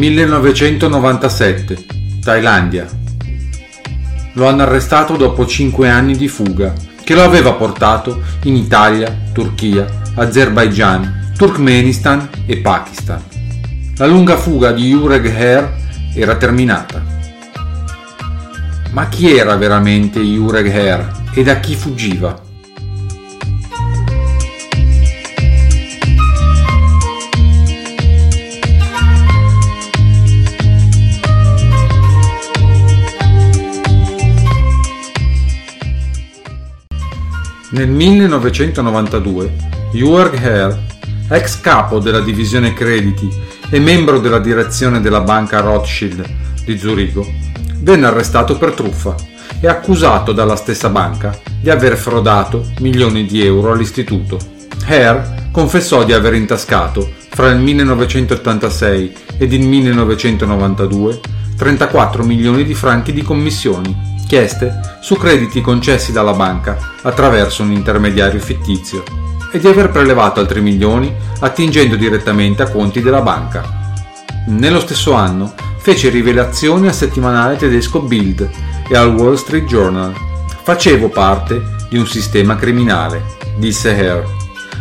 (1997) Thailandia. Lo hanno arrestato dopo 5 anni di fuga, che lo aveva portato in Italia, Turchia, Azerbaijan, Turkmenistan e Pakistan. La lunga fuga di Jureg Her era terminata. Ma chi era veramente Jureg Her e da chi fuggiva? Nel 1992 Jörg Herr, ex capo della divisione crediti e membro della direzione della banca Rothschild di Zurigo, venne arrestato per truffa e accusato dalla stessa banca di aver frodato milioni di euro all'istituto. Herr confessò di aver intascato, fra il 1986 ed il 1992, 34 milioni di franchi di commissioni chieste su crediti concessi dalla banca attraverso un intermediario fittizio e di aver prelevato altri milioni attingendo direttamente a conti della banca. Nello stesso anno fece rivelazioni al settimanale tedesco Bild e al Wall Street Journal. Facevo parte di un sistema criminale, disse Hare,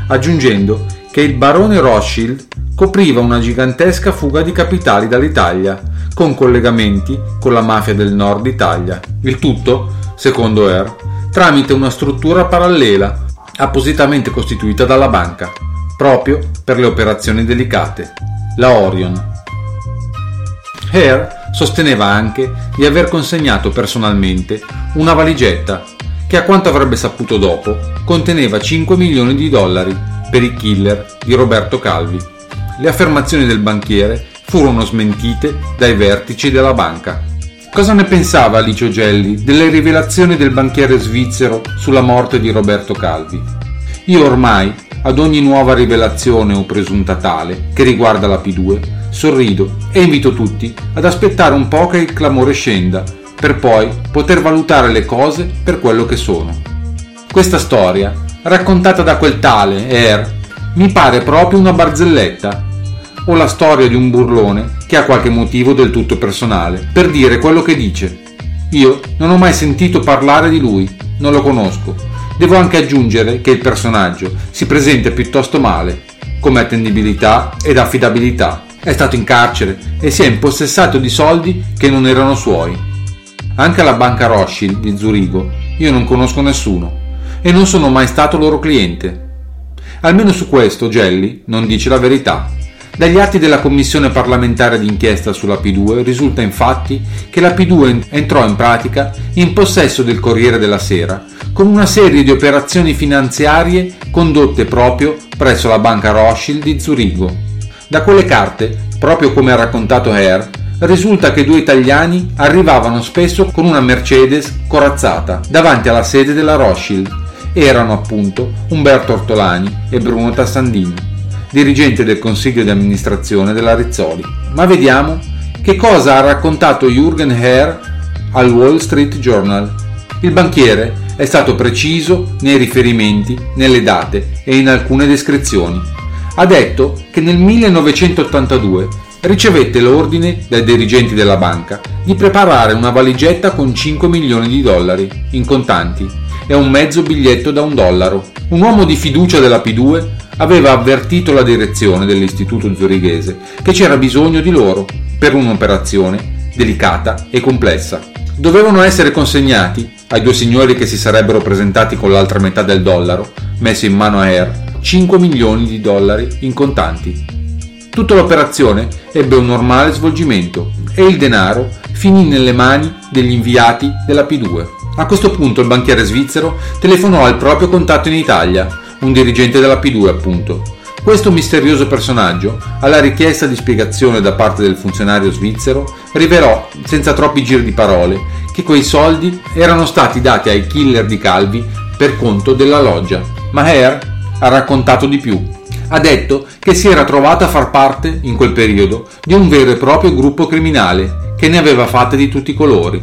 aggiungendo che il barone Rothschild copriva una gigantesca fuga di capitali dall'Italia con collegamenti con la mafia del nord Italia. Il tutto, secondo Er, tramite una struttura parallela appositamente costituita dalla banca, proprio per le operazioni delicate, la Orion. Hare sosteneva anche di aver consegnato personalmente una valigetta che a quanto avrebbe saputo dopo conteneva 5 milioni di dollari per i killer di Roberto Calvi. Le affermazioni del banchiere furono smentite dai vertici della banca. Cosa ne pensava Alicio Gelli delle rivelazioni del banchiere svizzero sulla morte di Roberto Calvi? Io ormai, ad ogni nuova rivelazione o presunta tale che riguarda la P2, sorrido e invito tutti ad aspettare un po' che il clamore scenda, per poi poter valutare le cose per quello che sono. Questa storia, raccontata da quel tale Er, mi pare proprio una barzelletta o la storia di un burlone che ha qualche motivo del tutto personale per dire quello che dice. Io non ho mai sentito parlare di lui, non lo conosco. Devo anche aggiungere che il personaggio si presenta piuttosto male, come attendibilità ed affidabilità. È stato in carcere e si è impossessato di soldi che non erano suoi. Anche alla banca Rothschild di Zurigo io non conosco nessuno e non sono mai stato loro cliente. Almeno su questo Gelli non dice la verità. Dagli atti della commissione parlamentare d'inchiesta sulla P2 risulta infatti che la P2 entrò in pratica in possesso del Corriere della Sera con una serie di operazioni finanziarie condotte proprio presso la banca Rothschild di Zurigo. Da quelle carte, proprio come ha raccontato Hare, risulta che due italiani arrivavano spesso con una Mercedes corazzata davanti alla sede della Rothschild. Erano appunto Umberto Ortolani e Bruno Tassandini, dirigente del consiglio di amministrazione della Rizzoli. Ma vediamo che cosa ha raccontato Jürgen Hare al Wall Street Journal. Il banchiere è stato preciso nei riferimenti, nelle date e in alcune descrizioni. Ha detto che nel 1982 ricevette l'ordine dai dirigenti della banca di preparare una valigetta con 5 milioni di dollari in contanti e un mezzo biglietto da un dollaro. Un uomo di fiducia della P2 aveva avvertito la direzione dell'istituto zurighese che c'era bisogno di loro per un'operazione delicata e complessa. Dovevano essere consegnati ai due signori che si sarebbero presentati con l'altra metà del dollaro messo in mano a Air 5 milioni di dollari in contanti. Tutta l'operazione ebbe un normale svolgimento e il denaro finì nelle mani degli inviati della P2. A questo punto il banchiere svizzero telefonò al proprio contatto in Italia, un dirigente della P2 appunto. Questo misterioso personaggio, alla richiesta di spiegazione da parte del funzionario svizzero, rivelò, senza troppi giri di parole, che quei soldi erano stati dati ai killer di Calvi per conto della loggia. Ma Hare ha raccontato di più ha detto che si era trovato a far parte, in quel periodo, di un vero e proprio gruppo criminale che ne aveva fatte di tutti i colori.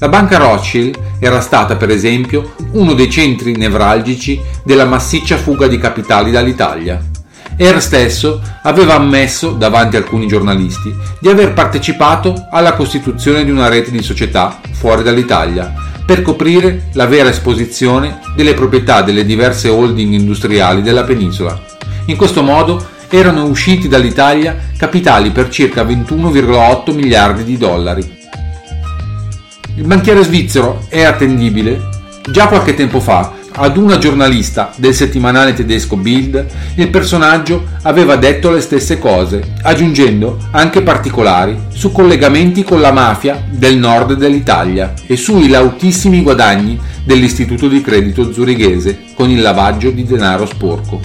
La banca Rothschild era stata, per esempio, uno dei centri nevralgici della massiccia fuga di capitali dall'Italia. Er stesso aveva ammesso, davanti a alcuni giornalisti, di aver partecipato alla costituzione di una rete di società fuori dall'Italia, per coprire la vera esposizione delle proprietà delle diverse holding industriali della penisola. In questo modo erano usciti dall'Italia capitali per circa 21,8 miliardi di dollari. Il banchiere svizzero è attendibile. Già qualche tempo fa, ad una giornalista del settimanale tedesco Bild, il personaggio aveva detto le stesse cose, aggiungendo anche particolari su collegamenti con la mafia del nord dell'Italia e sui lautissimi guadagni dell'istituto di credito zurighese con il lavaggio di denaro sporco.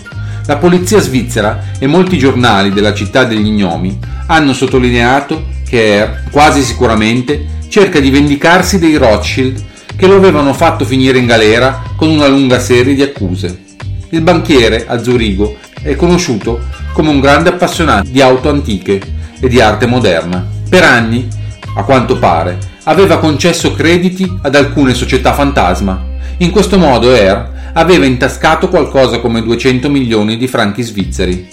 La polizia svizzera e molti giornali della città degli gnomi hanno sottolineato che Er, quasi sicuramente, cerca di vendicarsi dei Rothschild che lo avevano fatto finire in galera con una lunga serie di accuse. Il banchiere a Zurigo è conosciuto come un grande appassionato di auto antiche e di arte moderna. Per anni, a quanto pare, aveva concesso crediti ad alcune società fantasma. In questo modo Er aveva intascato qualcosa come 200 milioni di franchi svizzeri.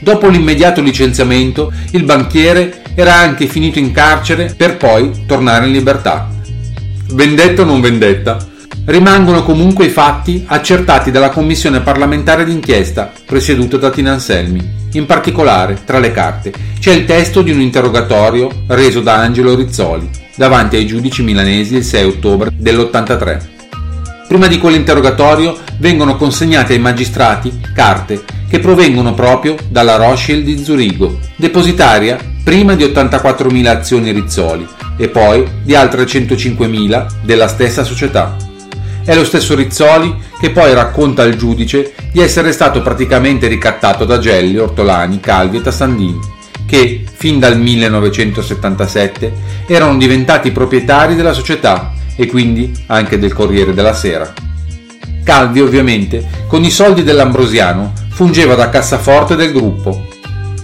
Dopo l'immediato licenziamento, il banchiere era anche finito in carcere per poi tornare in libertà. Vendetta o non vendetta, rimangono comunque i fatti accertati dalla commissione parlamentare d'inchiesta presieduta da Tina Anselmi. In particolare, tra le carte, c'è il testo di un interrogatorio reso da Angelo Rizzoli davanti ai giudici milanesi il 6 ottobre dell'83. Prima di quell'interrogatorio vengono consegnate ai magistrati carte che provengono proprio dalla Rothschild di Zurigo, depositaria prima di 84.000 azioni Rizzoli e poi di altre 105.000 della stessa società. È lo stesso Rizzoli che poi racconta al giudice di essere stato praticamente ricattato da Gelli, Ortolani, Calvi e Tassandini, che, fin dal 1977, erano diventati proprietari della società e quindi anche del Corriere della Sera. Calvi ovviamente con i soldi dell'Ambrosiano fungeva da cassaforte del gruppo.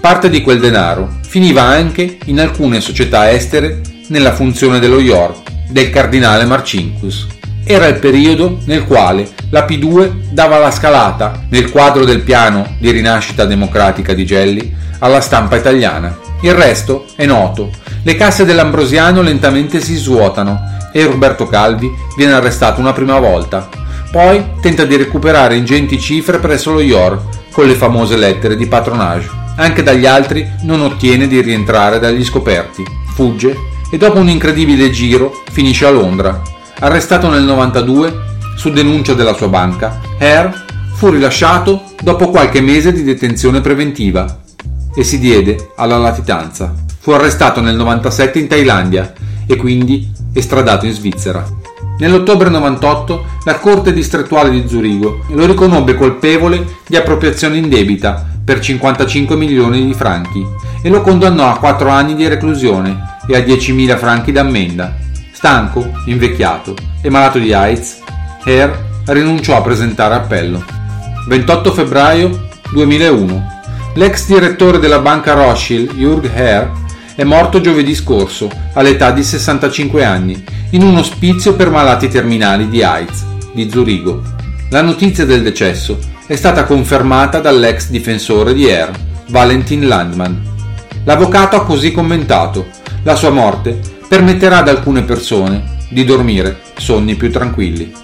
Parte di quel denaro finiva anche in alcune società estere nella funzione dello York del cardinale Marcinkus. Era il periodo nel quale la P2 dava la scalata nel quadro del piano di rinascita democratica di Gelli alla stampa italiana. Il resto è noto. Le casse dell'Ambrosiano lentamente si svuotano e Roberto Calvi viene arrestato una prima volta. Poi tenta di recuperare ingenti cifre presso lo IOR con le famose lettere di patronage. Anche dagli altri non ottiene di rientrare dagli scoperti. Fugge e dopo un incredibile giro finisce a Londra. Arrestato nel 92 su denuncia della sua banca, Hare fu rilasciato dopo qualche mese di detenzione preventiva e si diede alla latitanza. Fu arrestato nel 97 in Thailandia e quindi estradato in Svizzera. Nell'ottobre 98 la Corte distrettuale di Zurigo lo riconobbe colpevole di appropriazione indebita per 55 milioni di franchi e lo condannò a 4 anni di reclusione e a 10.000 franchi d'ammenda. Stanco, invecchiato e malato di AIDS, Hare rinunciò a presentare appello. 28 febbraio 2001. L'ex direttore della banca Rothschild, Jürg Hare, è morto giovedì scorso, all'età di 65 anni, in un ospizio per malati terminali di AIDS di Zurigo. La notizia del decesso è stata confermata dall'ex difensore di Hare, Valentin Landman. L'avvocato ha così commentato: La sua morte permetterà ad alcune persone di dormire sonni più tranquilli.